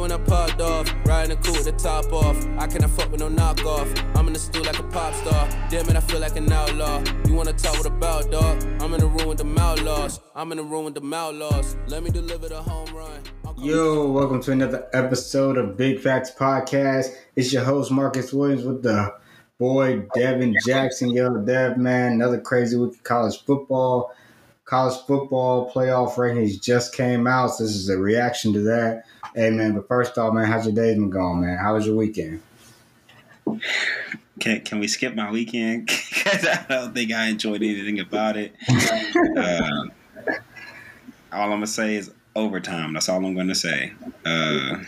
when I popped off. Riding the coupe with the top off. I cannot fuck with no knockoff. I'm in the stool like a pop star. Damn it, I feel like an outlaw. You wanna talk dog? I'm in the room with the. I'm in the room with the. Let me deliver the home run. Yo, welcome to another episode of Big Facts Podcast. It's your host Marcus Williams with the boy Devin Jackson. Yo, Dev, man, another crazy week of college football college football playoff rankings just came out. So this is a reaction to that. Hey man, but first off, man, how's your day been going, man? How was your weekend? Can can we skip my weekend? Because I don't think I enjoyed anything about it. uh, all I'm gonna say is overtime. That's all I'm gonna say. Uh,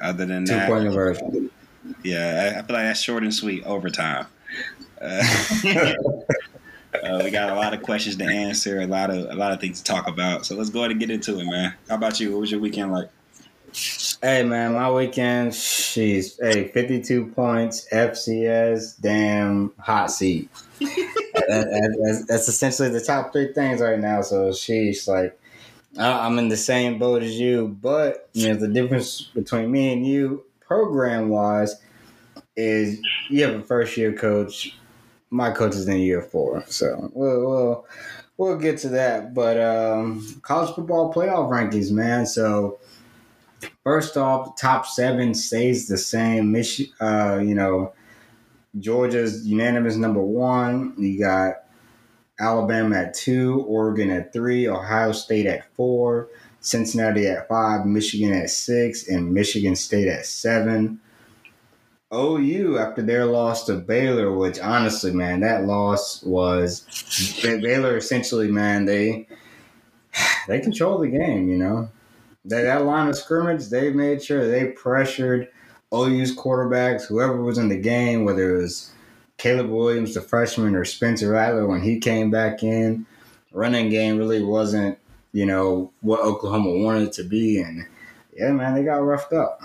other than Two that, point version. yeah, I, I feel like that's short and sweet. Overtime. Uh, Uh, we got a lot of questions to answer, a lot of a lot of things to talk about. So let's go ahead and get into it, man. How about you? What was your weekend like? Hey man, my weekend, she's hey, fifty two points, FCS, damn hot seat. that, that, that's, that's essentially the top three things right now. So she's like, I'm in the same boat as you, but you know the difference between me and you, program wise, is you have a first year coach. My coach is in year four, so we'll we'll, we'll get to that. But um, college football playoff rankings, man. So first off, top seven stays the same. Mich- uh, you know, Georgia's unanimous number one. You got Alabama at two, Oregon at three, Ohio State at four, Cincinnati at five, Michigan at six, and Michigan State at seven. OU after their loss to Baylor, which honestly, man, that loss was Baylor essentially, man, they they control the game, you know. That that line of scrimmage, they made sure they pressured OU's quarterbacks, whoever was in the game, whether it was Caleb Williams, the freshman, or Spencer Rattler when he came back in. Running game really wasn't, you know, what Oklahoma wanted to be, and yeah, man, they got roughed up.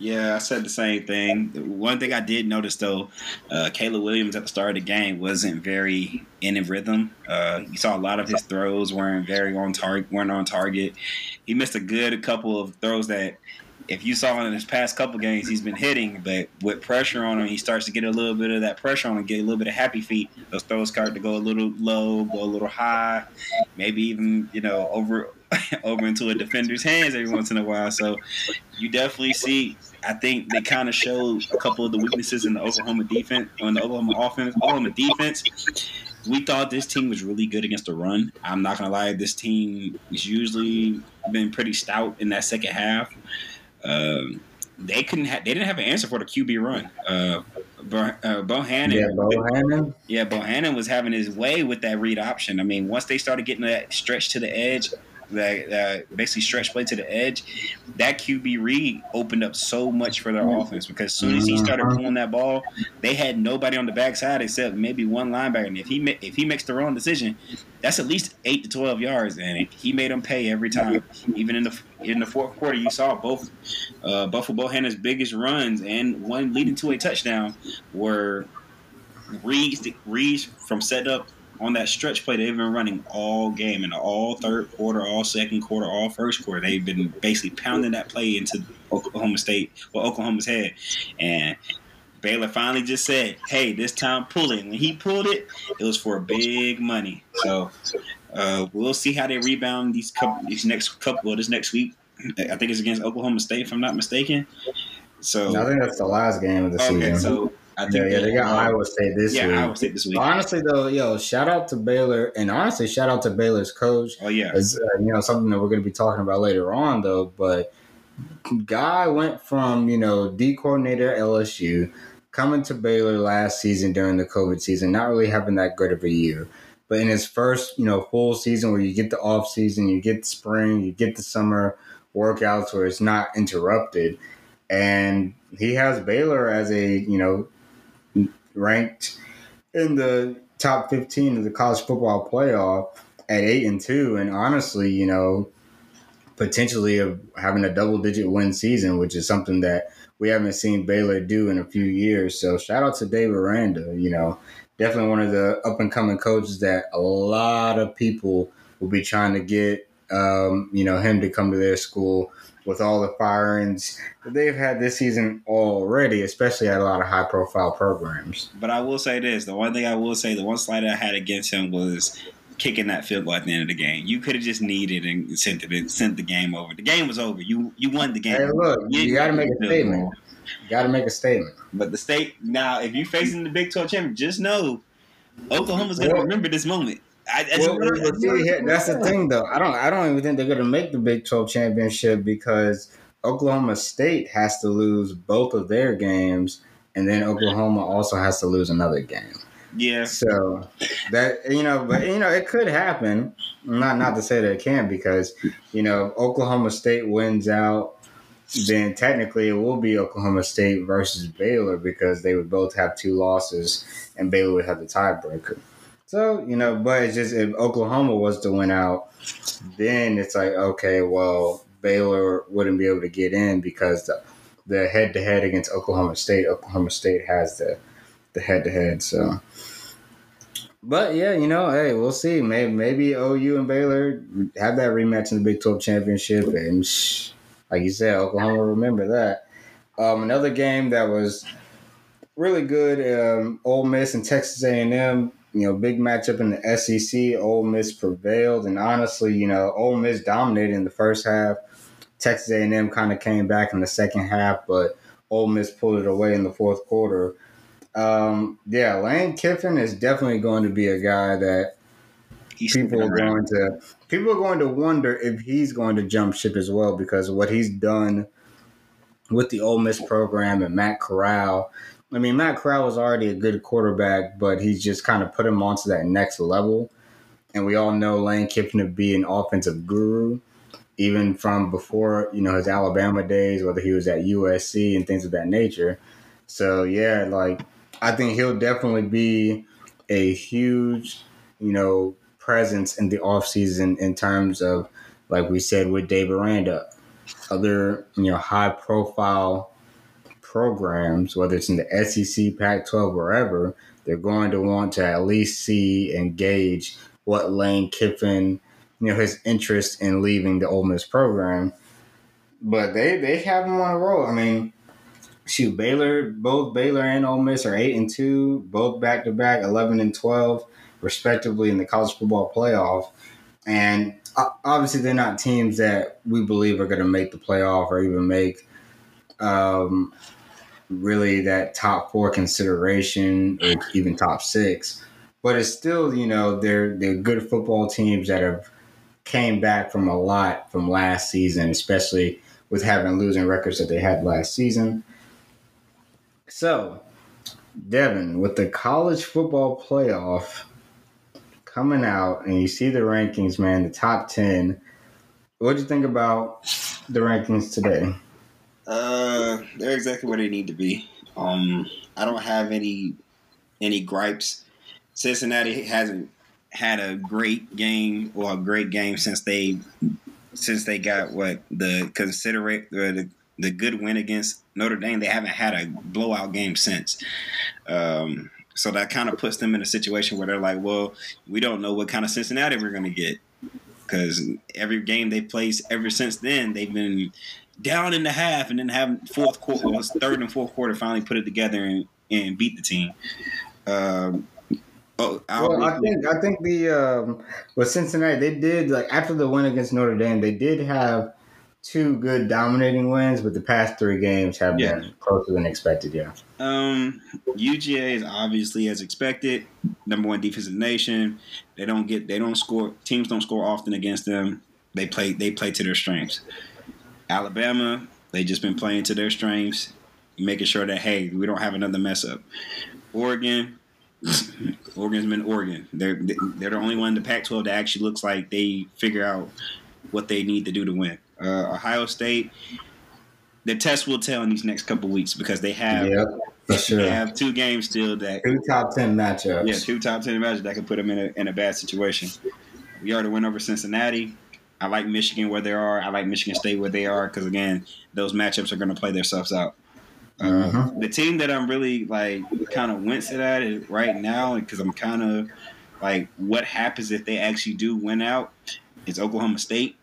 Yeah, I said the same thing. One thing I did notice though, uh, Caleb Williams at the start of the game wasn't very in a rhythm. Uh, you saw a lot of his throws weren't very on target. weren't on target. He missed a good couple of throws that, if you saw in his past couple games, he's been hitting. But with pressure on him, he starts to get a little bit of that pressure on him, get a little bit of happy feet. Those throws start to go a little low, go a little high, maybe even you know over over into a defender's hands every once in a while. So you definitely see. I think they kind of showed a couple of the weaknesses in the Oklahoma defense, on the Oklahoma offense, Oklahoma defense. We thought this team was really good against the run. I'm not gonna lie, this team has usually been pretty stout in that second half. Um, they couldn't. Ha- they didn't have an answer for the QB run. Uh, Bo, uh, Bohanon, Yeah, Bohanon. yeah, Bohanon was having his way with that read option. I mean, once they started getting that stretch to the edge, that, that basically stretch play to the edge, that QB read opened up so much for their mm-hmm. offense because as soon as he mm-hmm. started pulling that ball, they had nobody on the backside except maybe one linebacker. And if he if he makes the wrong decision, that's at least eight to twelve yards, and he made them pay every time. Mm-hmm. Even in the in the fourth quarter, you saw both uh, Buffalo Bohanon's biggest runs and one leading to a touchdown were reads reads from setup on that stretch play they've been running all game in all third quarter, all second quarter, all first quarter. They've been basically pounding that play into Oklahoma State or Oklahoma's head. And Baylor finally just said, "Hey, this time pull it." When he pulled it, it was for big money. So uh, we'll see how they rebound these couple, these next couple, well, this next week. I think it's against Oklahoma State, if I'm not mistaken. So I think that's the last game of the okay, season. so I think yeah, yeah, they got uh, Iowa State this yeah, week. Iowa State this week. Honestly, though, yo, shout out to Baylor, and honestly, shout out to Baylor's coach. Oh yeah, It's uh, you know something that we're going to be talking about later on, though. But guy went from you know D coordinator at LSU coming to Baylor last season during the COVID season, not really having that good of a year. But in his first, you know, full season where you get the off season, you get the spring, you get the summer workouts where it's not interrupted, and he has Baylor as a you know ranked in the top 15 of the college football playoff at 8 and 2 and honestly you know potentially of having a double digit win season which is something that we haven't seen Baylor do in a few years. So shout out to Dave Aranda you know definitely one of the up and coming coaches that a lot of people will be trying to get um, you know him to come to their school with all the firings that they've had this season already, especially at a lot of high profile programs. But I will say this: the one thing I will say, the one slide I had against him was kicking that field goal at the end of the game. You could have just needed and sent it, sent the game over. The game was over. You you won the game. Hey, look, you, didn't got to make a statement. goal. You got to make a statement. But the state now, if you're facing the Big Twelve champion, just know Oklahoma's going to remember this moment. I, I Well, wanna- well, see, here- that's the thing, though. I don't. I don't even think they're going to make the Big Twelve championship because Oklahoma State has to lose both of their games, and then Oklahoma also has to lose another game. Yeah, So that you know, but you know, it could happen. Not not to say that it can because you know, Oklahoma State wins out. Then technically it will be Oklahoma State versus Baylor because they would both have two losses, and Baylor would have the tiebreaker. So you know, but it's just if Oklahoma was to win out, then it's like okay, well Baylor wouldn't be able to get in because the the head to head against Oklahoma State, Oklahoma State has the the head to head. So, but yeah, you know, hey, we'll see. Maybe maybe OU and Baylor have that rematch in the Big Twelve championship, and shh, like you said, Oklahoma remember that. Um, another game that was really good. Um, Ole Miss and Texas A and M. You know, big matchup in the SEC. Ole Miss prevailed, and honestly, you know, Ole Miss dominated in the first half. Texas A and M kind of came back in the second half, but Ole Miss pulled it away in the fourth quarter. Um, yeah, Lane Kiffin is definitely going to be a guy that he's people are going to people are going to wonder if he's going to jump ship as well because of what he's done with the Ole Miss program and Matt Corral. I mean, Matt Corral was already a good quarterback, but he's just kind of put him onto that next level. And we all know Lane Kiffin to be an offensive guru, even from before you know his Alabama days, whether he was at USC and things of that nature. So yeah, like I think he'll definitely be a huge, you know, presence in the offseason in terms of, like we said with Dave Aranda, other, you know, high profile programs, whether it's in the SEC, Pac 12, wherever, they're going to want to at least see and gauge what Lane Kiffin, you know, his interest in leaving the Ole Miss program. But they, they have him on a roll. I mean, shoot, Baylor, both Baylor and Ole Miss are eight and two, both back to back, eleven and twelve, respectively, in the college football playoff. And obviously, they're not teams that we believe are going to make the playoff or even make um, really that top four consideration or even top six. But it's still, you know, they're they're good football teams that have came back from a lot from last season, especially with having losing records that they had last season. So, Devin, with the college football playoff coming out, and you see the rankings, man, the top 10, what do you think about the rankings today? Uh, they're exactly where they need to be. Um, I don't have any any gripes. Cincinnati hasn't had a great game or a great game since they since they got what the considerate the the good win against Notre Dame. They haven't had a blowout game since. Um, so that kind of puts them in a situation where they're like, well, we don't know what kind of Cincinnati we're going to get because every game they played ever since then, they've been down in the half and then having fourth quarter, well, third and fourth quarter finally put it together and, and beat the team. Um, oh, Well, I think I think the um, with Cincinnati they did like after the win against Notre Dame they did have two good dominating wins, but the past three games have Yeah. been closer than expected. Yeah, Um, UGA is obviously as expected, number one defensive nation. They don't get they don't score teams don't score often against them. They play they play to their strengths. Alabama, they just been playing to their strengths, making sure that hey, we don't have another mess up. Oregon, Oregon's been Oregon. They're they're the only one in the Pac-12 that actually looks like they figure out what they need to do to win. Uh, Ohio State, the test will tell in these next couple weeks because they have yep, for they have two games still that Two top ten matchups. yeah, two top ten matches that could put them in a in a bad situation. We already went over Cincinnati. I like Michigan where they are. I like Michigan State where they are because again, those matchups are going to play themselves out. Uh, Mhm. the team that I'm really like kind of wincing at it right now because I'm kind of like, what happens if they actually do win out? Is Oklahoma State.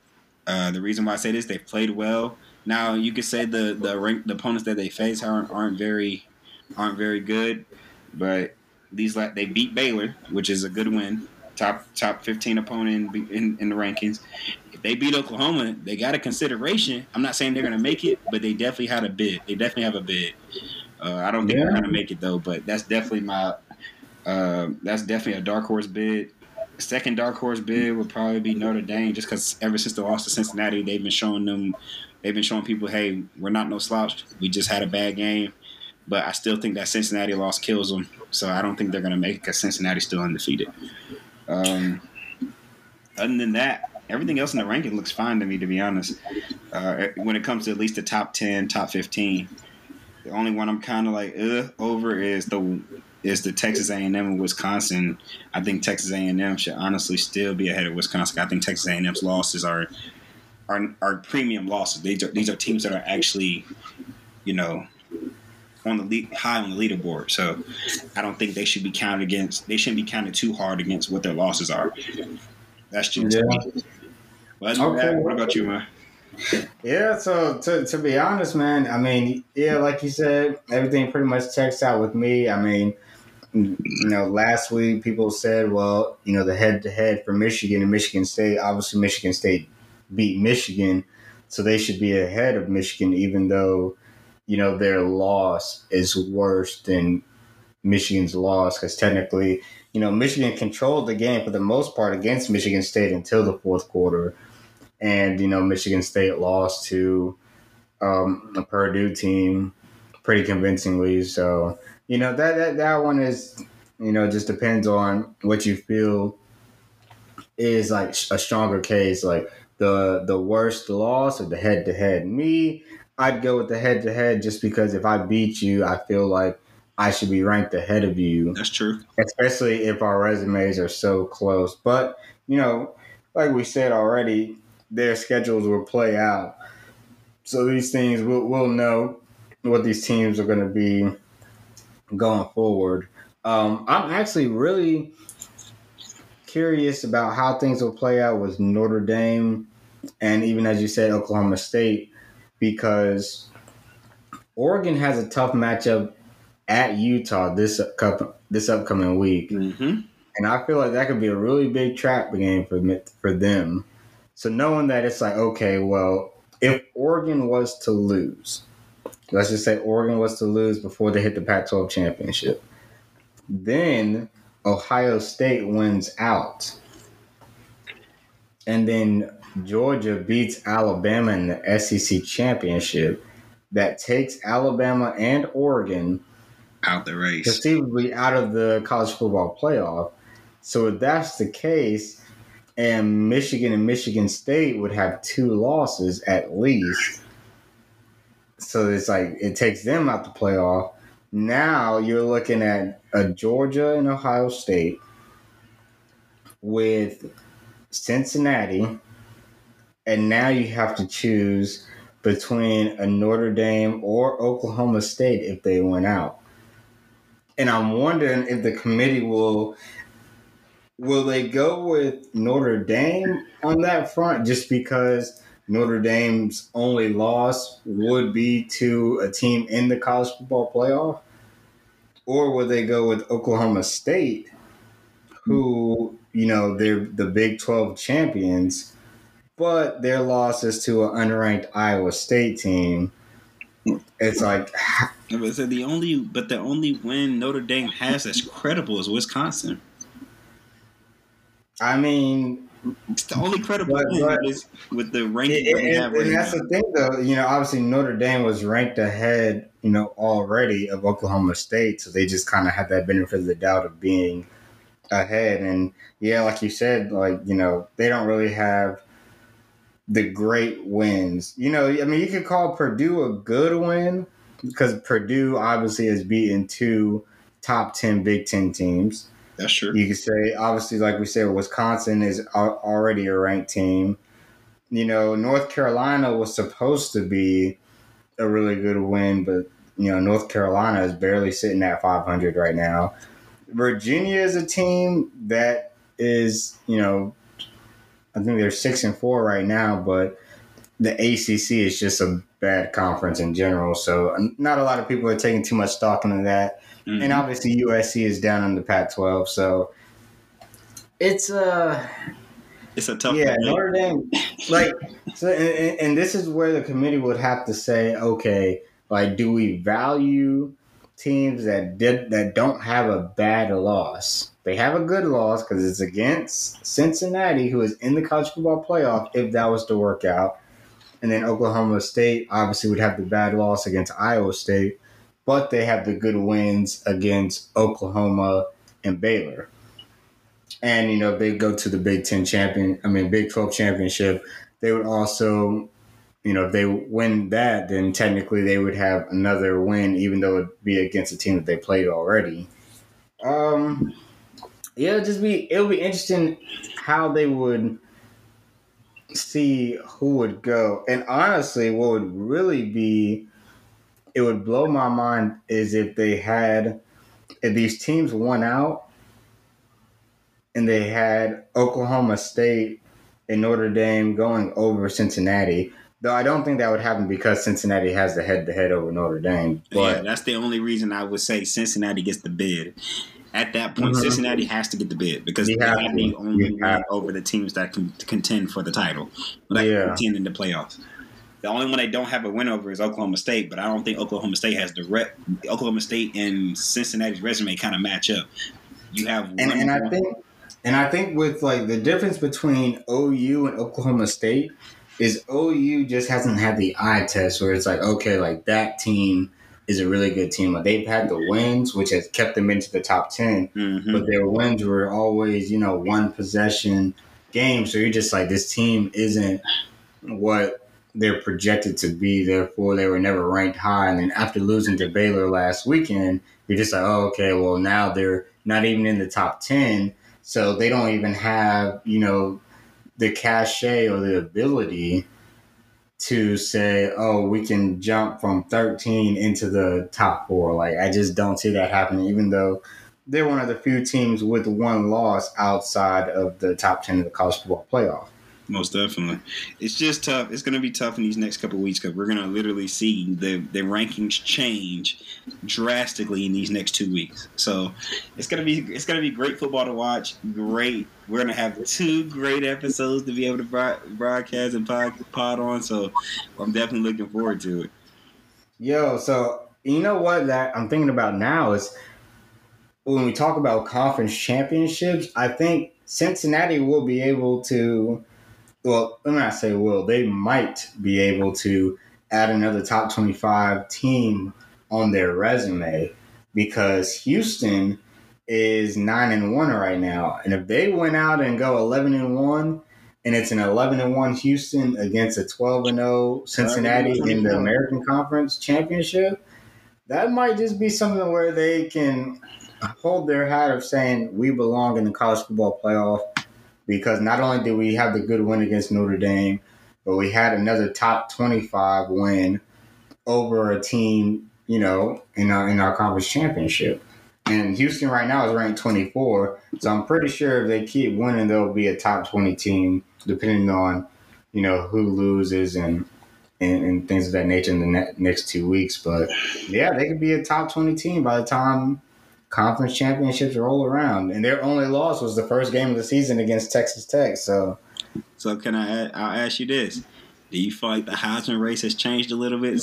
Uh, the reason why I say this, they've played well. Now you could say the the rank, the opponents that they face aren't aren't very aren't very good, but these like they beat Baylor, which is a good win, top top fifteen opponent in, in, in the rankings. If they beat Oklahoma, they got a consideration. I'm not saying they're gonna make it, but they definitely had a bid. They definitely have a bid. Uh, I don't think Yeah. they're gonna make it though, but that's definitely my uh, that's definitely a dark horse bid. Second dark horse bid would probably be Notre Dame, just because ever since the loss to Cincinnati, they've been showing them, they've been showing people, hey, we're not no slouch. We just had a bad game, but I still think that Cincinnati loss kills them. So I don't think they're gonna make it because Cincinnati's still undefeated. Um, other than that, everything else in the ranking looks fine to me, to be honest. Uh, when it comes to at least the top ten, top fifteen, the only one I'm kind of like uh, over is the is the Texas A&M and Wisconsin. I think Texas A&M should honestly still be ahead of Wisconsin. I think Texas A&M's losses are are, are premium losses. These are these are teams that are actually, you know, on the lead, high on the leaderboard. So I don't think they should be counted against. They shouldn't be counted too hard against what their losses are. That's just Yeah. other than Okay. what about you, man? Yeah, so to, to be honest, man, I mean, yeah, like you said, everything pretty much checks out with me. I mean, you know, last week people said, well, you know, the head to head for Michigan and Michigan State, obviously Michigan State beat Michigan, so they should be ahead of Michigan, even though, you know, their loss is worse than Michigan's loss, because technically, you know, Michigan controlled the game for the most part against Michigan State until the fourth quarter and you know Michigan State lost to um, a Purdue team pretty convincingly. So you know that that that one is you know just depends on what you feel is like a stronger case, like the the worst loss or the head to head. Me, I'd go with the head to head just because if I beat you, I feel like I should be ranked ahead of you That's true. especially if our resumes are so close. But you know, like we said already, their schedules will play out, so these things we'll, we'll know what these teams are going to be going forward. Um, I'm actually really curious about how things will play out with Notre Dame and even as you said, Oklahoma State, because Oregon has a tough matchup at Utah this cup this upcoming week, Mm-hmm. and I feel like that could be a really big trap game for for them. So knowing that it's like okay, well, if Oregon was to lose, let's just say Oregon was to lose before they hit the Pac-12 championship, then Ohio State wins out, and then Georgia beats Alabama in the SEC championship. That takes Alabama and Oregon Out the race. conceivably out of the college football playoff. So if that's the case, and Michigan and Michigan State would have two losses at least. So it's like it takes them out the playoff. Now you're looking at a Georgia and Ohio State with Cincinnati, and now you have to choose between a Notre Dame or Oklahoma State if they went out. And I'm wondering if the committee will will they go with Notre Dame on that front just because Notre Dame's only loss would be to a team in the college football playoff? Or will they go with Oklahoma State, who, you know, they're the Big 12 champions, but their loss is to an unranked Iowa State team? It's like, but so the only, but the only win Notre Dame has that's credible is Wisconsin. I mean, It's the only credible But- win but- is with the ranking that have and right that's now. the thing, though. You know, obviously Notre Dame was ranked ahead, you know, already of Oklahoma State, so they just kind of had that benefit of the doubt of being ahead. And yeah, like you said, like you know, they don't really have the great wins. You know, I mean, you could call Purdue a good win because Purdue obviously has beaten two top ten Big Ten teams. That's true. You could say, obviously, like we said, Wisconsin is already a ranked team. You know, North Carolina was supposed to be a really good win, but you know, North Carolina is barely sitting at 500 right now. Virginia is a team that is, you know, I think they're six and four right now, but the ACC is just a bad conference in general. So not a lot of people are taking too much stock into that. Mm-hmm. And obviously USC is down in the Pac-12, so it's uh it's a tough. Yeah, Notre Dame. Like, so, and, and this is where the committee would have to say, okay, like, do we value teams that did that don't have a bad loss? They have a good loss because it's against Cincinnati, who is in the college football playoff. If that was to work out, and then Oklahoma State obviously would have the bad loss against Iowa State, but they have the good wins against Oklahoma and Baylor and you know if they go to the Big Ten champion, I mean Big Twelve championship, they would also, you know, if they win that, then technically they would have another win, even though it'd be against a team that they played already. Um, yeah, it'll just be it'll be interesting how they would see who would go, and honestly, what would really be it would blow my mind is if they had if these teams won out and they had Oklahoma State and Notre Dame going over Cincinnati. Though I don't think that would happen because Cincinnati has the head to head over Notre Dame. But yeah, that's the only reason I would say Cincinnati gets the bid. At that point, mm-hmm. Cincinnati has to get the bid because they have the only win over the teams that can contend for the title, like yeah. contend in the playoffs. The only one they don't have a win over is Oklahoma State, but I don't think Oklahoma State has the rep. Oklahoma State and Cincinnati's resume kind of match up. You have and, and I think and I think with like the difference between OU and Oklahoma State is OU just hasn't had the eye test where it's like, okay, like that team is a really good team. Like they've had the wins, which has kept them into the top 10, mm-hmm. but their wins were always, you know, one possession games. So you're just like, this team isn't what they're projected to be. Therefore, they were never ranked high. And then after losing to Baylor last weekend, you're just like, oh, okay, well, now they're not even in the top 10. So they don't even have, you know, the cachet or the ability to say, oh, we can jump from 13 into the top four. Like, I just don't see that happening, even though they're one of the few teams with one loss outside of the top 10 of the college football playoff. Most definitely, it's just tough. It's going to be tough in these next couple weeks because we're going to literally see the the rankings change drastically in these next two weeks. So it's going to be it's going to be great football to watch. Great. We're going to have two great episodes to be able to broadcast and pod, pod on. So I'm definitely looking forward to it. Yo, so you know what that I'm thinking about now is when we talk about conference championships, I think Cincinnati will be able to well, let me not say will, they might be able to add another top 25 team on their resume because Houston is 9 and 1 right now. And if they went out and go 11 and 1 and it's an 11 and 1 Houston against a 12 and 0 Cincinnati in the American Conference Championship, that might just be something where they can hold their hat of saying we belong in the college football playoff because not only did we have the good win against Notre Dame, but we had another top 25 win over a team, you know, in our in our conference championship. And Houston right now is ranked 24, so I'm pretty sure if they keep winning, they'll be a top 20 team, depending on, you know, who loses and and, and things of that nature in the ne- next two weeks. But yeah, they could be a top 20 team by the time conference championships roll around, and their only loss was the first game of the season against Texas Tech. So, so can I? I'll ask you this: Do you feel like the Heisman race has changed a little bit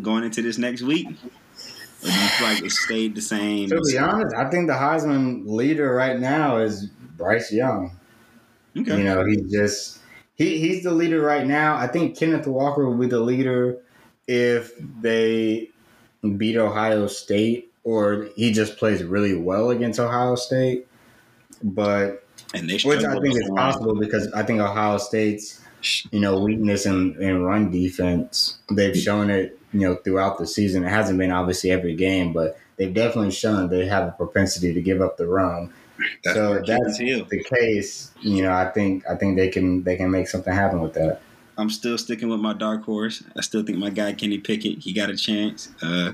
going into this next week? Or do you feel like it stayed the same? To be honest, I think the Heisman leader right now is Bryce Young. Okay. You know, he's just he he's the leader right now. I think Kenneth Walker will be the leader if they beat Ohio State or he just plays really well against Ohio State. But which I think is possible because I think Ohio State's you know weakness in, in run defense they've shown it you know throughout the season. It hasn't been obviously every game, but they've definitely shown they have a propensity to give up the run. That's so if that's the case, you know, I think I think they can they can make something happen with that. I'm still sticking with my dark horse. I still think my guy Kenny Pickett, he got a chance. Uh,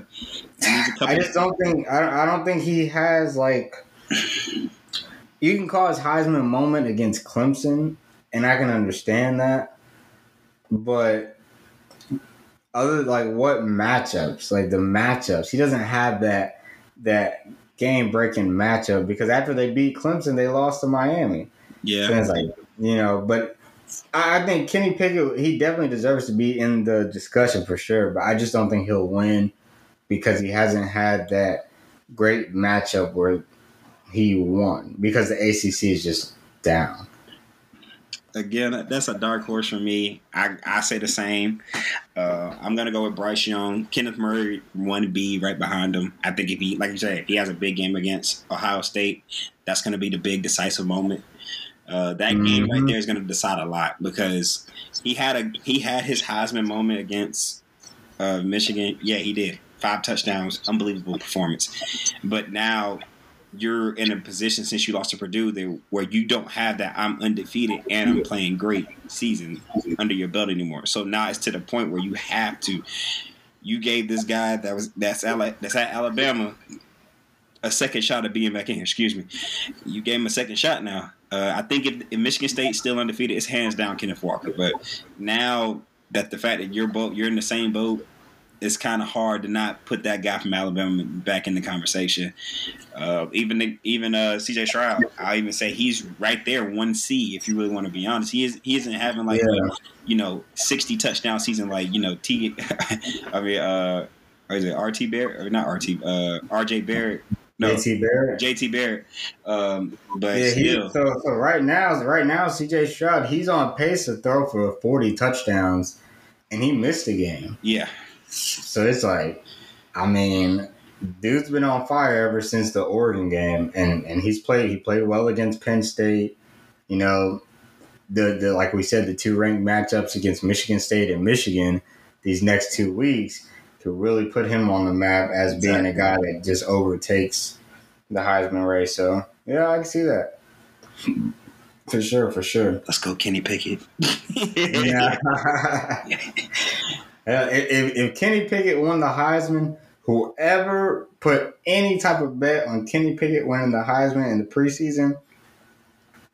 I just don't think I, I don't think he has like. You can call his Heisman moment against Clemson, and I can understand that. but other like what matchups? Like the matchups, he doesn't have that that game breaking matchup because after they beat Clemson, they lost to Miami. Yeah, So it's like you know, but I think Kenny Pickett he definitely deserves to be in the discussion for sure. But I just don't think he'll win because he hasn't had that great matchup where he won because the ACC is just down. again, that's a dark horse for me. I, I say the same. Uh, I'm gonna go with Bryce Young, Kenneth Murray, one B right behind him. I think if he, like you said, if he has a big game against Ohio State, that's gonna be the big decisive moment. Uh, that game right Mhm. there is gonna decide a lot because he had a he had his Heisman moment against uh, Michigan. Yeah, he did five touchdowns, unbelievable performance. But now you're in a position since you lost to Purdue there where you don't have that I'm undefeated and I'm playing great season under your belt anymore. So now it's to the point where you have to. You gave this guy that was that's Ala- that's at Alabama a second shot at being back in. Excuse me. You gave him a second shot now. Uh, I think if, if Michigan State's still undefeated, it's hands down Kenneth Walker. But now that the fact that you're both you're in the same boat, it's kind of hard to not put that guy from Alabama back in the conversation. Uh, even the, even uh, CJ Stroud, I even say he's right there, one C. If you really want to be honest, he is he isn't having like Yeah. a, you know sixty touchdown season like you know T. I mean, uh, or is it RT Barrett or not RT? Uh, RJ Barrett. No, JT Barrett. JT Barrett. Um, but Yeah, he, so so right now, right now, CJ Stroud, he's on pace to throw for forty touchdowns, and he missed a game. yeah, So it's like, I mean, dude's been on fire ever since the Oregon game, and and he's played. He played well against Penn State. You know, the the like we said, the two ranked matchups against Michigan State and Michigan these next two weeks could really put him on the map as being a guy that just overtakes the Heisman race. So yeah, I can see that. For sure, for sure. let's go, Kenny Pickett. Yeah. Yeah, if, if- if Kenny Pickett won the Heisman, whoever put any type of bet on Kenny Pickett winning the Heisman in the preseason,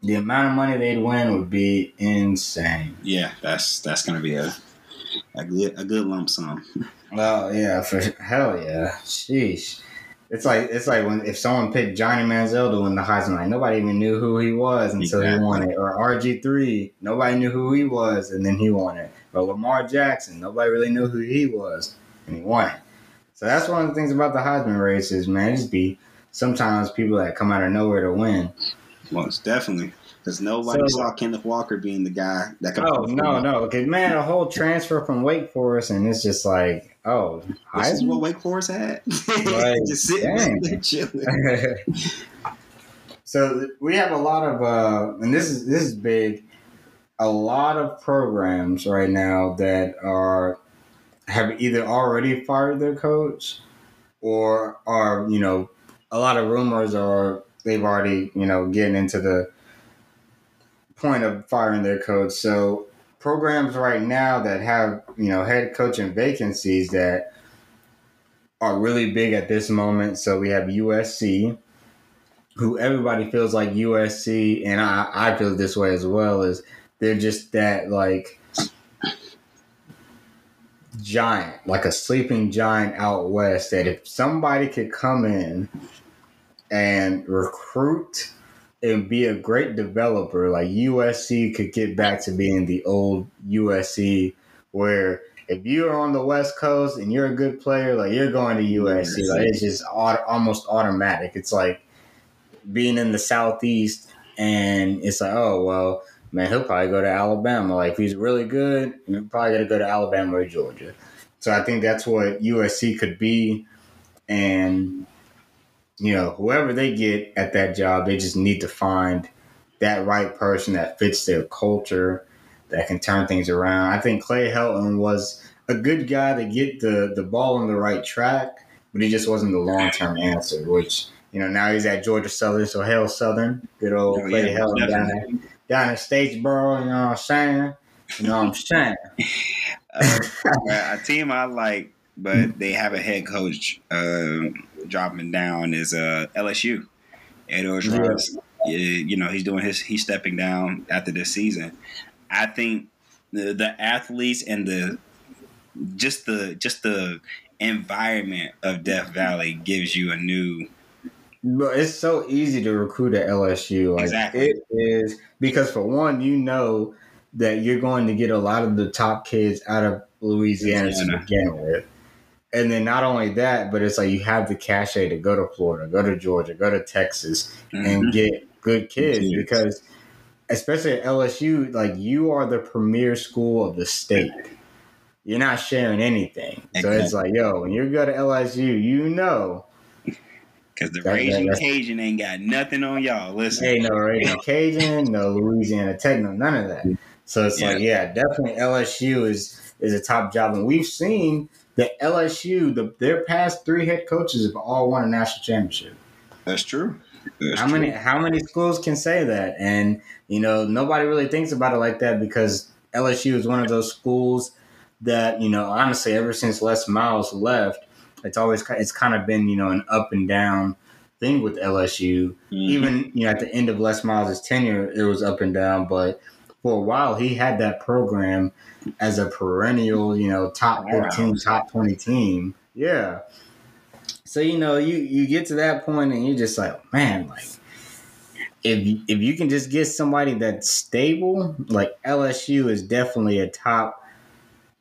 the amount of money they'd win would be insane. yeah, that's that's gonna be a a good a good lump sum. Well, yeah, for hell yeah, sheesh. It's like it's like when if someone picked Johnny Manziel to win the Heisman, like nobody even knew who he was until Exactly. he won it. Or RG three, nobody knew who he was, and then he won it. Or Lamar Jackson, nobody really knew who he was, and he won it. So that's one of the things about the Heisman race is man, just be sometimes people that come out of nowhere to win. Most definitely, because nobody So- saw Kenneth Walker being the guy that could. Oh no, no, because man, a whole transfer from Wake Forest, and it's just like, oh, This is Heisman. what Wake Forest had. Right. Just sitting there chilling. so we have a lot of uh and this is this is big a lot of programs right now that are have either already fired their coach or are you know a lot of rumors are they've already you know getting into the point of firing their coach so programs right now that have you know head coaching vacancies that are really big at this moment so we have usc who everybody feels like USC, and I, I feel this way as well, is they're just that like giant, like a sleeping giant out west. That if somebody could come in and recruit and be a great developer, like USC could get back to being the old USC where if you're on the West Coast and you're a good player, like you're going to USC, like it's just auto, almost automatic. It's like being in the southeast and it's like oh well man he'll probably go to alabama. Like if he's really good you're probably going to go to alabama or georgia. So i think that's what usc could be. And you know whoever they get at that job they just need to find that right person that fits their culture that can turn things around i think clay helton was a good guy to get the, the ball on the right track but he just wasn't the long-term answer which you know, now he's at Georgia Southern, so hell Southern. Good old Oh, Clay yeah, Helton down there, down in Statesboro, you know what I'm saying? You know what I'm saying? Uh, a team I like, but they have a head coach um, dropping down is uh, LSU. Ed Orgeron, yeah, you know, he's doing his he's stepping down after this season. I think the, the athletes and the just the just the environment of Death Valley gives you a new. But it's so easy to recruit at LSU. Like Exactly. it is because for one, you know that you're going to get a lot of the top kids out of Louisiana, Louisiana. to begin with. And then not only that, but it's like you have the cachet to go to Florida, go to Georgia, go to Texas, and Mhm. get good kids because especially at LSU, like you are the premier school of the state. You're not sharing anything. So it's like, yo, when you go to LSU, you know Because the That- that- Raging Cajun ain't got nothing on y'all. Listen, ain't no Raging Cajun, no Louisiana Tech, no none of that. So it's like, yeah, definitely LSU is is a top job, and we've seen that LSU, the their past three head coaches have all won a national championship. that's true. That's how true. many how many schools can say that? And you know, nobody really thinks about it like that because LSU is one of those schools that you know, honestly, ever since Les Miles left, it's always it's kind of been you know an up and down thing with LSU. Mhm. Even you know at the end of Les Miles' tenure, it was up and down, but for a while he had that program as a perennial, you know, top fifteen, Powerhouse. top twenty team. Yeah. So you know, you you get to that point and you're just like, man, like if if you can just get somebody that's stable, like LSU is definitely a top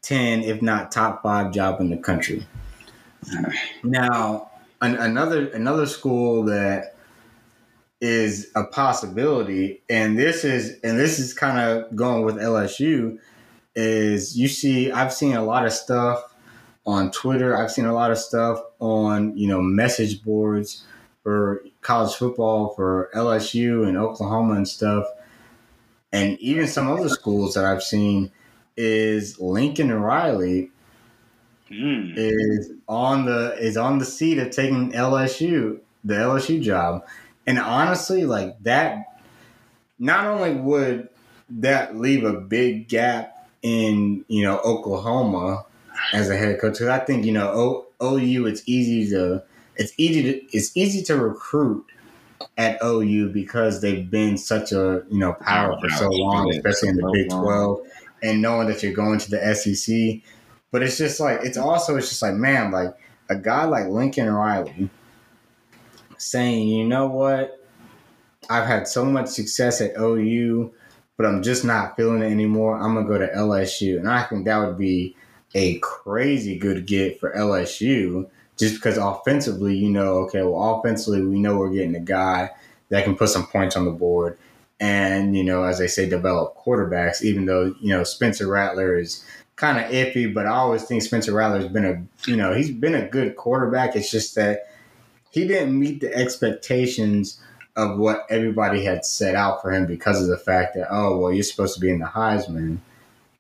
ten, if not top five job in the country. Now, an, another another school that is a possibility, and this is and this is kind of going with LSU, is you see I've seen a lot of stuff on Twitter. I've seen a lot of stuff on you know message boards for college football for LSU and Oklahoma and stuff, and even some other schools that I've seen is Lincoln Riley Mm. is on the is on the seat of taking LSU the LSU job, and honestly, like that, not only would that leave a big gap in you know Oklahoma as a head coach, because I think you know o, OU it's easy to it's easy to it's easy to recruit at OU because they've been such a you know power for so long, especially in the Big Twelve, and knowing that you're going to the SEC. But it's just like it's also it's just like man, like a guy like Lincoln Riley saying, you know what, I've had so much success at OU, but I'm just not feeling it anymore. I'm gonna go to LSU, and I think that would be a crazy good get for LSU. Just because offensively, you know, okay, well, offensively, we know we're getting a guy that can put some points on the board, and you know, as they say, develop quarterbacks. Even though you know Spencer Rattler is kind of iffy, but I always think Spencer Rattler's been a you know he's been a good quarterback. It's just that he didn't meet the expectations of what everybody had set out for him because of the fact that oh well you're supposed to be in the Heisman,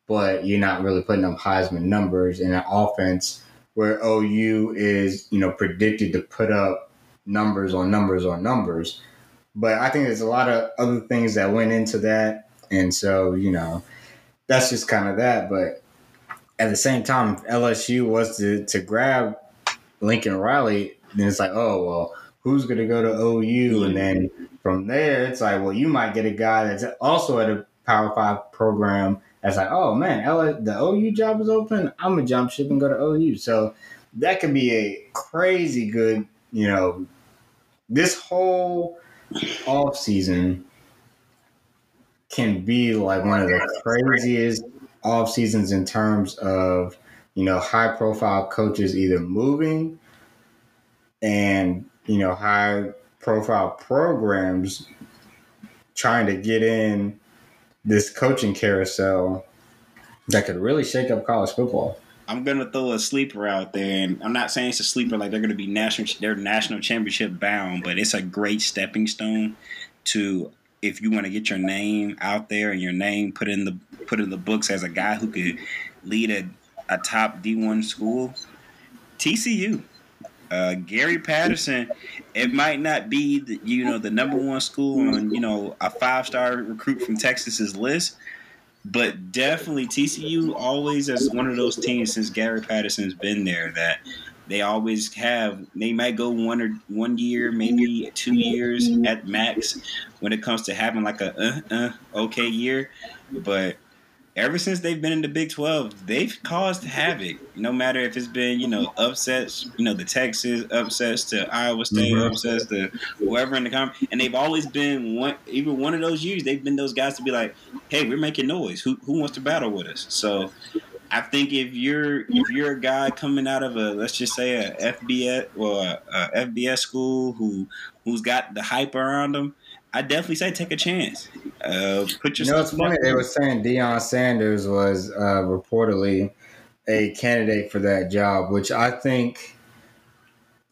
but you're not really putting up Heisman numbers in an offense where OU is you know predicted to put up numbers on numbers on numbers. But I think there's a lot of other things that went into that, and so you know that's just kind of that. But at the same time, if LSU was to to grab Lincoln Riley, then it's like, oh well, who's going to go to OU? And then from there, it's like, well, you might get a guy that's also at a Power Five program. That's like, oh man, L- the OU job is open. I'm gonna jump ship and go to OU. So that could be a crazy good, you know, this whole off season can be like one of the craziest off seasons in terms of you know high profile coaches either moving and you know high profile programs trying to get in this coaching carousel that could really shake up college football. I'm gonna throw a sleeper out there, and I'm not saying it's a sleeper like they're gonna be national, they're national championship bound, but it's a great stepping stone to if you want to get your name out there and your name put in the put in the books as a guy who could lead a, a top D1 school. TCU, uh, Gary Patterson. It might not be the, you know the number one school on you know a five star recruit from Texas's list, but definitely TCU always as one of those teams since Gary Patterson's been there that they always have. They might go one or one year, maybe two years at max when it comes to having like a uh, uh, okay year, but ever since they've been in the Big 12, they've caused havoc. No matter if it's been, you know, upsets, you know, the Texas upsets to Iowa State mm-hmm. upsets to whoever in the conference. And they've always been one, even one of those years, they've been those guys to be like, hey, we're making noise. Who, who wants to battle with us? So I think if you're if you're a guy coming out of a let's just say a FBS or a, a FBS school who who's got the hype around them, I definitely say take a chance. Uh, put yourself. You know, it's funny. They were saying Deion Sanders was uh, reportedly a candidate for that job, which I think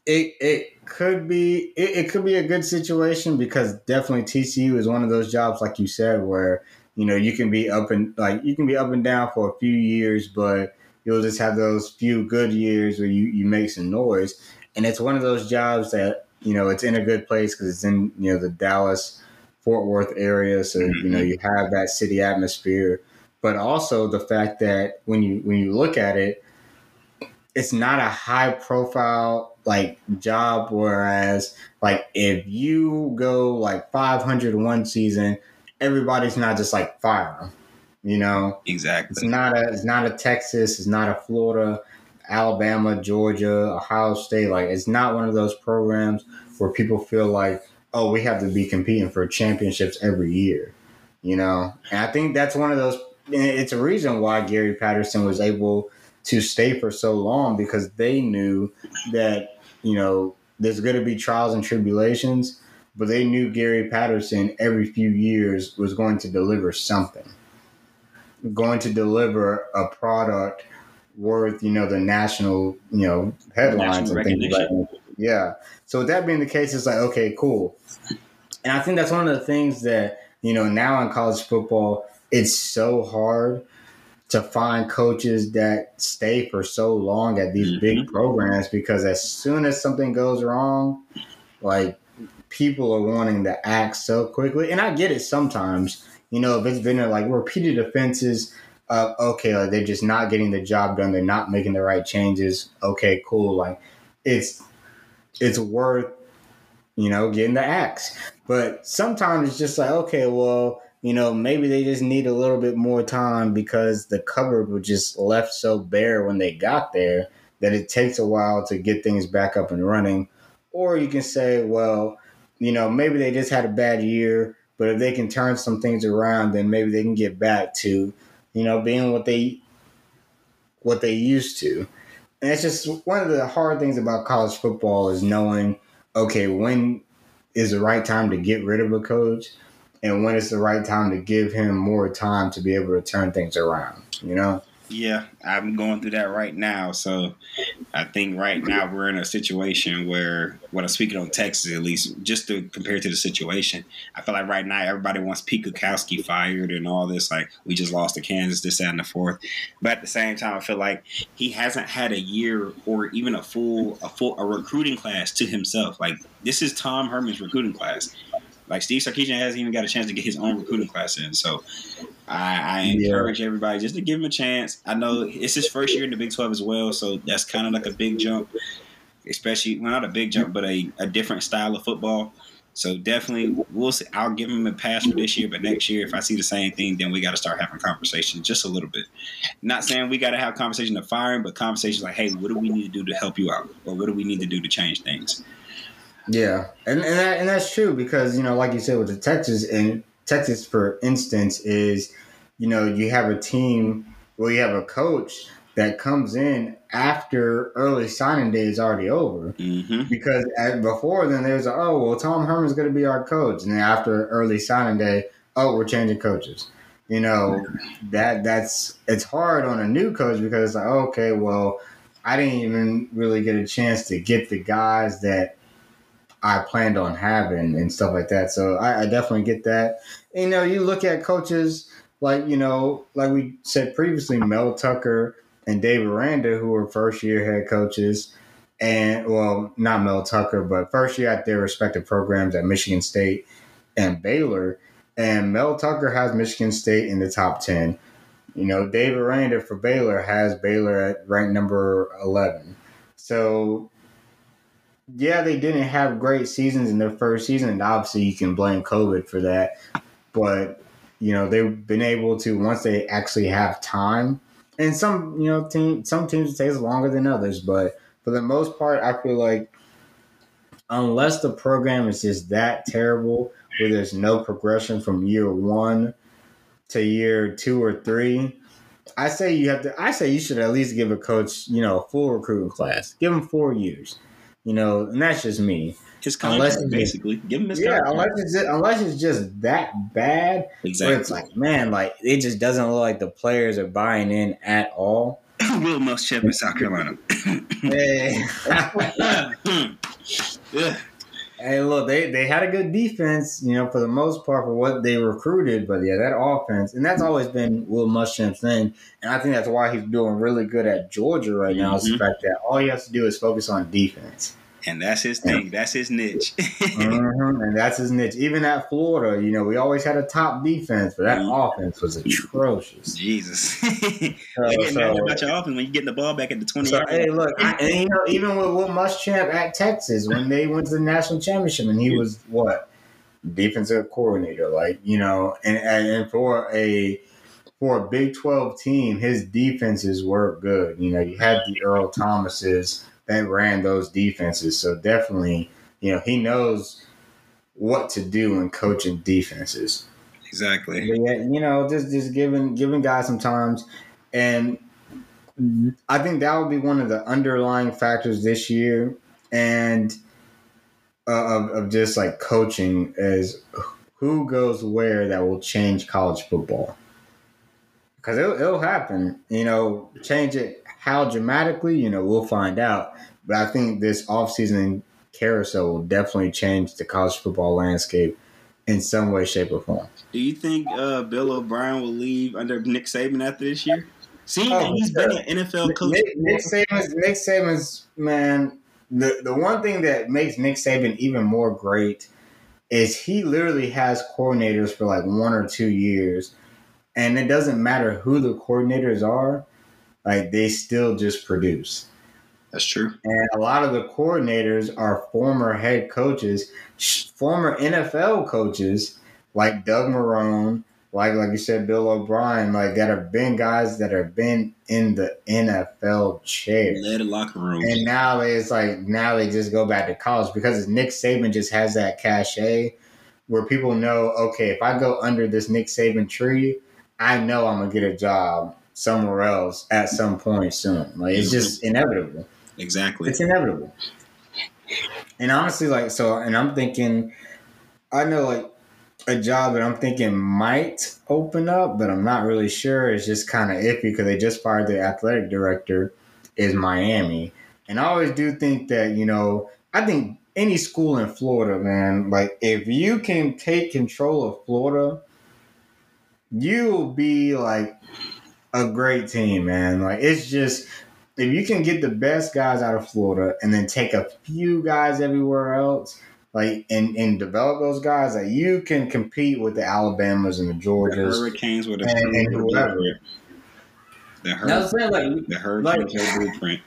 it it could be it, it could be a good situation because definitely TCU is one of those jobs, like you said, where you know, you can be up and like you can be up and down for a few years, but you'll just have those few good years where you, you make some noise. And it's one of those jobs that, you know, it's in a good place because it's in, you know, the Dallas Fort Worth area. So, you know, mm-hmm. you have that city atmosphere. But also the fact that when you when you look at it, it's not a high profile like job. Whereas like if you go like 500 one season, everybody's not just like fire You know, exactly. It's not a it's not a Texas. It's not a Florida, Alabama, Georgia, Ohio State. Like it's not one of those programs where people feel like, oh, we have to be competing for championships every year. You know, and I think that's one of those. It's a reason why Gary Patterson was able to stay for so long because they knew that you know there's going to be trials and tribulations but they knew Gary Patterson every few years was going to deliver something, going to deliver a product worth, you know, the national, you know, headlines national and things like that. Yeah. So with that being the case, it's like, okay, cool. And I think that's one of the things that, you know, now in college football, it's so hard to find coaches that stay for so long at these mm-hmm. big programs because as soon as something goes wrong, like people are wanting to act so quickly. And I get it sometimes, you know, if it's been like repeated offenses, okay, like they're just not getting the job done, they're not making the right changes. Okay, cool. Like it's it's worth, you know, getting the axe. But sometimes it's just like, okay, well, you know, maybe they just need a little bit more time because the cupboard was just left so bare when they got there that it takes a while to get things back up and running. Or you can say, well, you know, maybe they just had a bad year, but if they can turn some things around, then maybe they can get back to, you know, being what they what they used to. And it's just one of the hard things about college football is knowing, okay, when is the right time to get rid of a coach and when is the right time to give him more time to be able to turn things around, you know? Yeah, I'm going through that right now. So I think right now we're in a situation where, when I'm speaking on Texas at least, just to compare to the situation, I feel like right now everybody wants Pete Kwiatkowski fired and all this. Like we just lost to Kansas, this, that, and the fourth. But at the same time, I feel like he hasn't had a year or even a full, a full, a recruiting class to himself. Like this is Tom Herman's recruiting class. Like Steve Sarkisian hasn't even got a chance to get his own recruiting class in. So I, I encourage yeah. everybody just to give him a chance. I know it's his first year in the Big Twelve as well, so that's kind of like a big jump, especially well not a big jump, but a, a different style of football. So definitely, we'll see. I'll give him a pass for this year, but next year, if I see the same thing, then we got to start having conversations just a little bit. Not saying we got to have conversation of firing, but conversations like, hey, what do we need to do to help you out, or what do we need to do to change things? Yeah, and and, that, and that's true because you know, like you said with the Texas and Texas, for instance, is you know you have a team where you have a coach that comes in after early signing day is already over. Mm-hmm. Because at, before then, there's a, oh well, Tom Herman's going to be our coach, and then after early signing day, oh we're changing coaches. You know that that's it's hard on a new coach because like okay, well, I didn't even really get a chance to get the guys that I planned on having and stuff like that. So I, I definitely get that. You know, you look at coaches like, you know, like we said previously, Mel Tucker and Dave Aranda, who were first year head coaches. And, well, not Mel Tucker, but first year at their respective programs at Michigan State and Baylor. And Mel Tucker has Michigan State in the top 10. You know, Dave Aranda for Baylor has Baylor at rank number 11. So yeah, they didn't have great seasons in their first season, and obviously you can blame COVID for that. But you know they've been able to once they actually have time. And some you know team some teams it takes longer than others, but for the most part, I feel like unless the program is just that terrible where there's no progression from year one to year two or three, I say you have to. I say you should at least give a coach, you know, a full recruiting class. Give him four years, you know, and that's just me. His contract, unless basically, give him his yeah. Contract. Unless it's just, unless it's just that bad, exactly. Where it's like, man, like it just doesn't look like the players are buying in at all. Will Muschamp in South Carolina. hey. yeah. Hey, look, they, they had a good defense, you know, for the most part for what they recruited. But yeah, that offense, and that's always been Will Muschamp's thing. And I think that's why he's doing really good at Georgia right now. Mm-hmm. Is the mm-hmm. fact that all he has to do is focus on defense and that's his thing. That's his niche. mm-hmm. And that's his niche. Even at Florida, you know, we always had a top defense, but that mm-hmm. offense was atrocious. Jesus. so, getting so, about your offense when you're getting the ball back at the 20 so, Hey, look, and, you know, even with Will Muschamp at Texas, when they went to the national championship, and he was what defensive coordinator, like you know, and and for a for a Big Twelve team, his defenses were good. You know, you had the Earl Thomases that ran those defenses. So definitely, you know, he knows what to do in coaching defenses. Exactly. But yeah, you know, just just giving giving guys some times, and I think that would be one of the underlying factors this year, and uh, of of just like coaching is who goes where that will change college football because it'll, it'll happen. You know, change it how dramatically, you know, we'll find out. But I think this offseason carousel will definitely change the college football landscape in some way, shape, or form. Do you think uh, Bill O'Brien will leave under Nick Saban after this year? Seeing oh, he's sure. been an NFL coach. Nick, Nick Saban's, Nick Saban's man. The the one thing that makes Nick Saban even more great is he literally has coordinators for like one or two years, and it doesn't matter who the coordinators are like they still just produce. That's true. And a lot of the coordinators are former head coaches, former NFL coaches like Doug Marrone, like like you said, Bill O'Brien, like that have been guys that have been in the NFL chair, led locker room, and now it's like now they just go back to college because Nick Saban just has that cachet where people know, okay, if I go under this Nick Saban tree, I know I'm gonna get a job somewhere else at some point soon. Like it's just inevitable. Exactly. It's inevitable. And honestly, like so, and I'm thinking, I know like a job that I'm thinking might open up, but I'm not really sure. It's just kind of iffy because they just fired the athletic director. Is Miami, and I always do think that you know I think any school in Florida, man, like if you can take control of Florida, you'll be like a great team, man. Like it's just if you can get the best guys out of Florida and then take a few guys everywhere else, like and and develop those guys, that like you can compete with the Alabamas and the Georgias, the Hurricanes with a and, and whoever. The, Hur- like, the Hurricanes like, blueprint.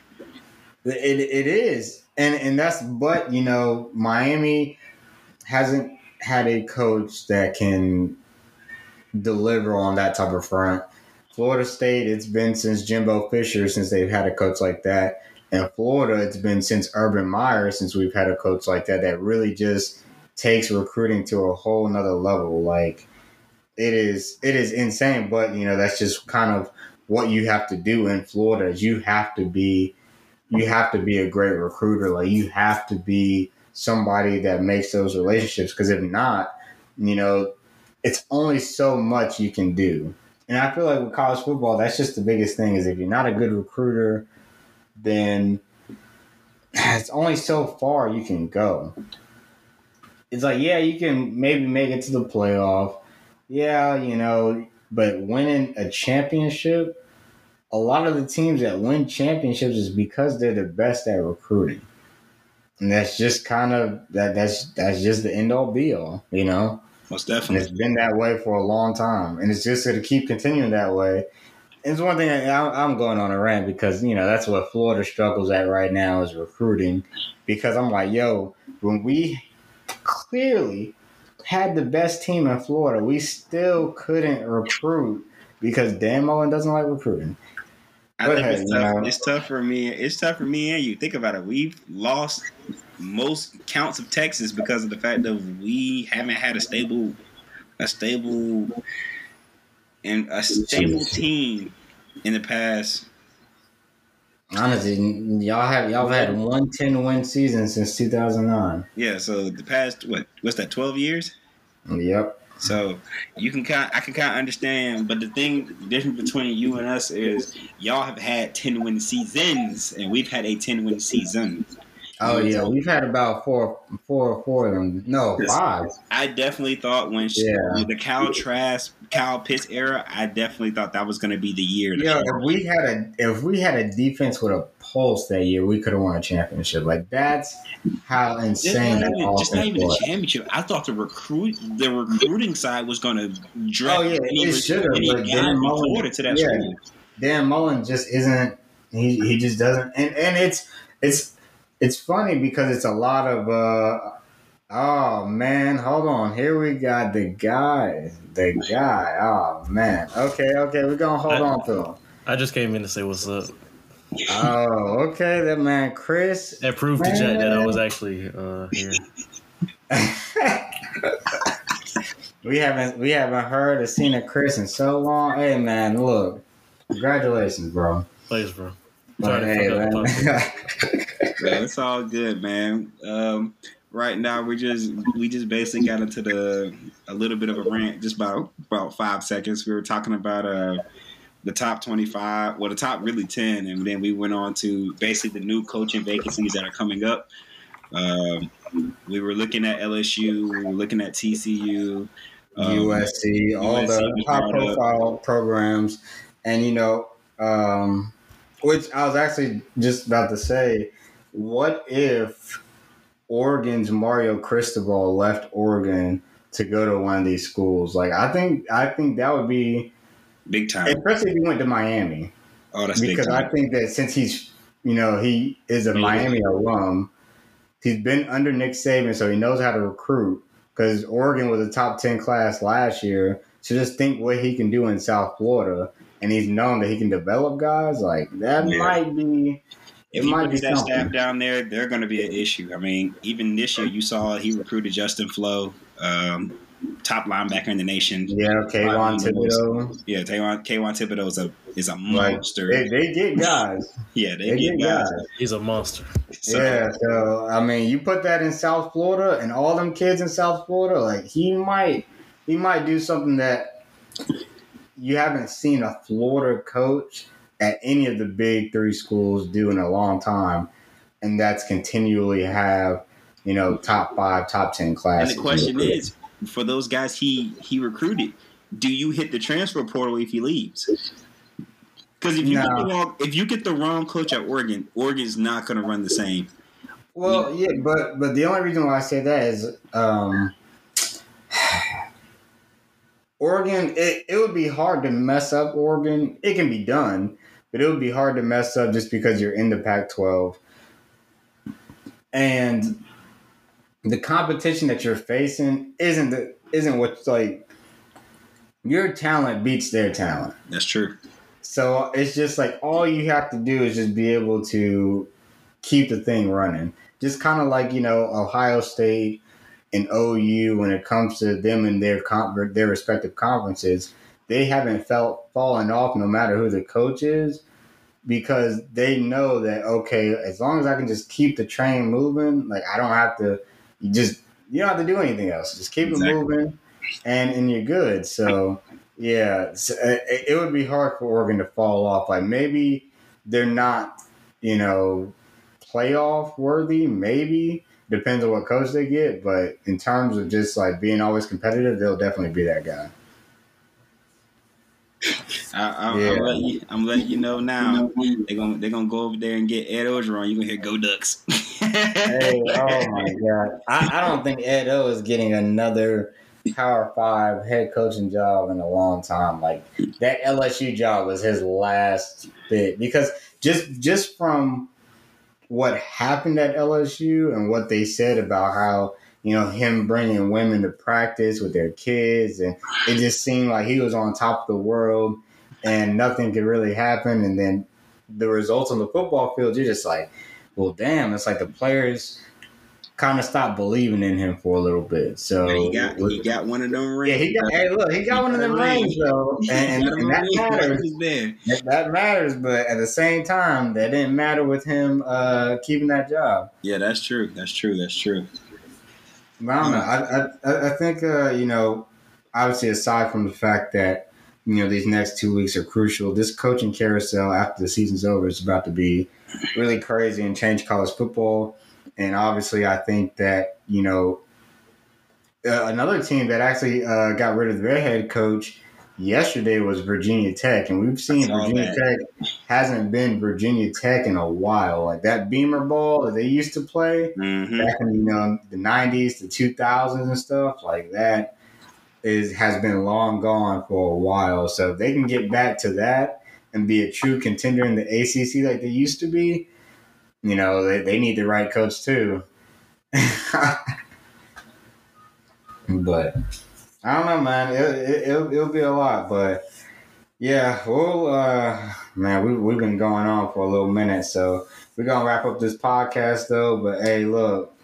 It it is, and and that's but you know Miami hasn't had a coach that can deliver on that type of front. Florida State, it's been since Jimbo Fisher since they've had a coach like that. And Florida, it's been since Urban Meyer since we've had a coach like that that really just takes recruiting to a whole nother level. Like it is it is insane, but you know, that's just kind of what you have to do in Florida is you have to be you have to be a great recruiter. Like you have to be somebody that makes those relationships. Because if not, you know, it's only so much you can do. And I feel like with college football, that's just the biggest thing is if you're not a good recruiter, then it's only so far you can go. It's like, yeah, you can maybe make it to the playoff. Yeah, you know, but winning a championship, a lot of the teams that win championships is because they're the best at recruiting. And that's just kind of that that's that's just the end all be all, you know. Most definitely. And it's been that way for a long time. And it's just going to keep continuing that way. It's one thing I, I'm going on a rant because, you know, that's what Florida struggles at right now is recruiting. Because I'm like, yo, when we clearly had the best team in Florida. We still couldn't recruit because Dan Mullen doesn't like recruiting. I Go think ahead, it's you tough. know. It's tough for me. It's tough for me and you. Think about it. We've lost most counts of Texas because of the fact that we haven't had a stable, a stable, and a stable team in the past. Honestly, y'all have y'all had one 10 win season since 2009. Yeah. So the past what? What's that? Twelve years. Yep. So you can kind, I can kind of understand, but the thing, the difference between you and us is y'all have had ten win seasons, and we've had a ten win season. Oh yeah, we've had about four, four, four of them. No, five. I definitely thought when sh Yeah. the Kyle Trask, Kyle Pitts era, I definitely thought that was going to be the year. Yeah, if we had a if we had a defense with a pulse that year, we could have won a championship. Like that's how Just insane not, that even, just not even a was. championship. I thought the recruit, the recruiting side was going to drag Oh, yeah, any, it should've, any but Dan Mullen- to that yeah. school. Dan Mullen just isn't. He he just doesn't. And and it's it's it's funny because it's a lot of. uh Oh man, hold on. Here we got the guy. The guy. Oh man. Okay, okay. We're gonna hold I- on to him. I just came in to say what's up. Oh, okay. That man, Chris. That proved to Jack that I was actually uh, here. we haven't we haven't heard or seen a Chris in so long. Hey man, look. Congratulations, bro. Thanks, bro. But Sorry hey, fuck up man. it's all good, man. Um, right now, we just we just basically got into the a little bit of a rant, just about about five seconds. We were talking about uh the top twenty five, well, the top really ten, and then we went on to basically the new coaching vacancies that are coming up. Um, we were looking at LSU, we were looking at TCU, um, USC, all USC the was high up. profile programs. And, you know, um, which I was actually just about to say, what if Oregon's Mario Cristobal left Oregon to go to one of these schools? Like, I think, I think that would be, big time. especially if he went to Miami, Oh, that's because I think that since he's, you know, he is a Yeah. Miami alum, he's been under Nick Saban, so he knows how to recruit. Because Oregon was a top ten class last year, so just think what he can do in South Florida, and he's known that he can develop guys. Like that Yeah. might be. If It he might puts be that something. staff down there, they're going to be an issue. I mean, even this year, you saw he recruited Justin Flowe, um, top linebacker in the nation. Yeah, Kayvon Thibodeaux. Yeah, Kayvon, Kayvon Thibodeaux is a is a Like, monster. They, they get guys. yeah, they, They get get guys. guys. He's a monster. So, yeah, so I mean, you put that in South Florida, and all them kids in South Florida, like he might, he might do something that you haven't seen a Florida coach at any of the big three schools do in a long time, and that's continually have you know top five, top ten and the question is, for those guys he he recruited, do you hit the transfer portal if he leaves? Because if you get No. the wrong if you get the wrong coach at Oregon, Oregon's not going to run the same. Well, yeah, but but the only reason why I say that is um, Oregon. It, it would be hard to mess up Oregon. It can be done, but it would be hard to mess up just because you're in the Pac-12, and the competition that you're facing isn't the isn't what's like. Your talent beats their talent. That's true. So it's just like all you have to do is just be able to keep the thing running. Just kind of like you know Ohio State and OU when it comes to them and their con- their respective conferences, they haven't felt fallen off no matter who the coach is because they know that okay, as long as I can just keep the train moving, like I don't have to you just you don't have to do anything else. Just keep Exactly. it moving, and and you're good. So yeah, so uh, it, it would be hard for Oregon to fall off. Like maybe they're not, you know, playoff worthy. Maybe depends on what coach they get. But in terms of just like being always competitive, they'll definitely be that guy. I, I, Yeah. I'm, letting you, I'm letting you know now. They're gonna they're gonna go over there and get Ed Orgeron. You're gonna hear "Go Ducks." Hey, oh my god! I, I don't think Ed O is getting another Power Five head coaching job in a long time. Like that LSU job was his last bit because just just from what happened at LSU and what they said about how you know, him bringing women to practice with their kids, and it just seemed like he was on top of the world, and nothing could really happen. And then the results on the football field, you're just like, well, damn, it's like the players kind of stopped believing in him for a little bit. So he got he got one of them rings. yeah, he got. Hey, look, he got one of them rings though, and, and, and that matters. That, that matters, but at the same time, that didn't matter with him uh, keeping that job. Yeah, that's true. That's true. That's true. But I don't know. I I, I think uh, you know, obviously, aside from the fact that you know these next two weeks are crucial, this coaching carousel after the season's over is about to be really crazy and change college football. And obviously, I think that you know uh, another team that actually uh, got rid of their head coach yesterday was Virginia Tech, and we've seen Virginia Tech hasn't been Virginia Tech in a while. Like that Beamer ball that they used to play hmm back in you know the nineties, the two thousands and stuff like that is has been long gone for a while. So if they can get back to that and be a true contender in the ACC like they used to be, you know they, they need the right coach too. but I don't know, man. It, it, it'll, it'll be a lot, but yeah, well, uh, man, we, we've been going on for a little minute, so we're gonna wrap up this podcast though. But hey, look,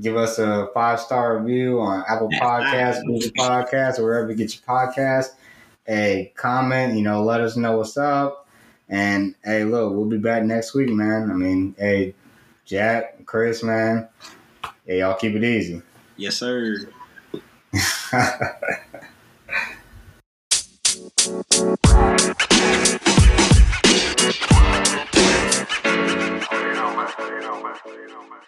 give us a five star review on Apple Podcasts, Google Podcasts, or wherever you get your podcast. A comment, you know, let us know what's up. And hey, look, we'll be back next week, man. I mean, hey, Jack, Chris, man, hey, y'all keep it easy. Yes, sir. You know, man. You know, man. You know, man.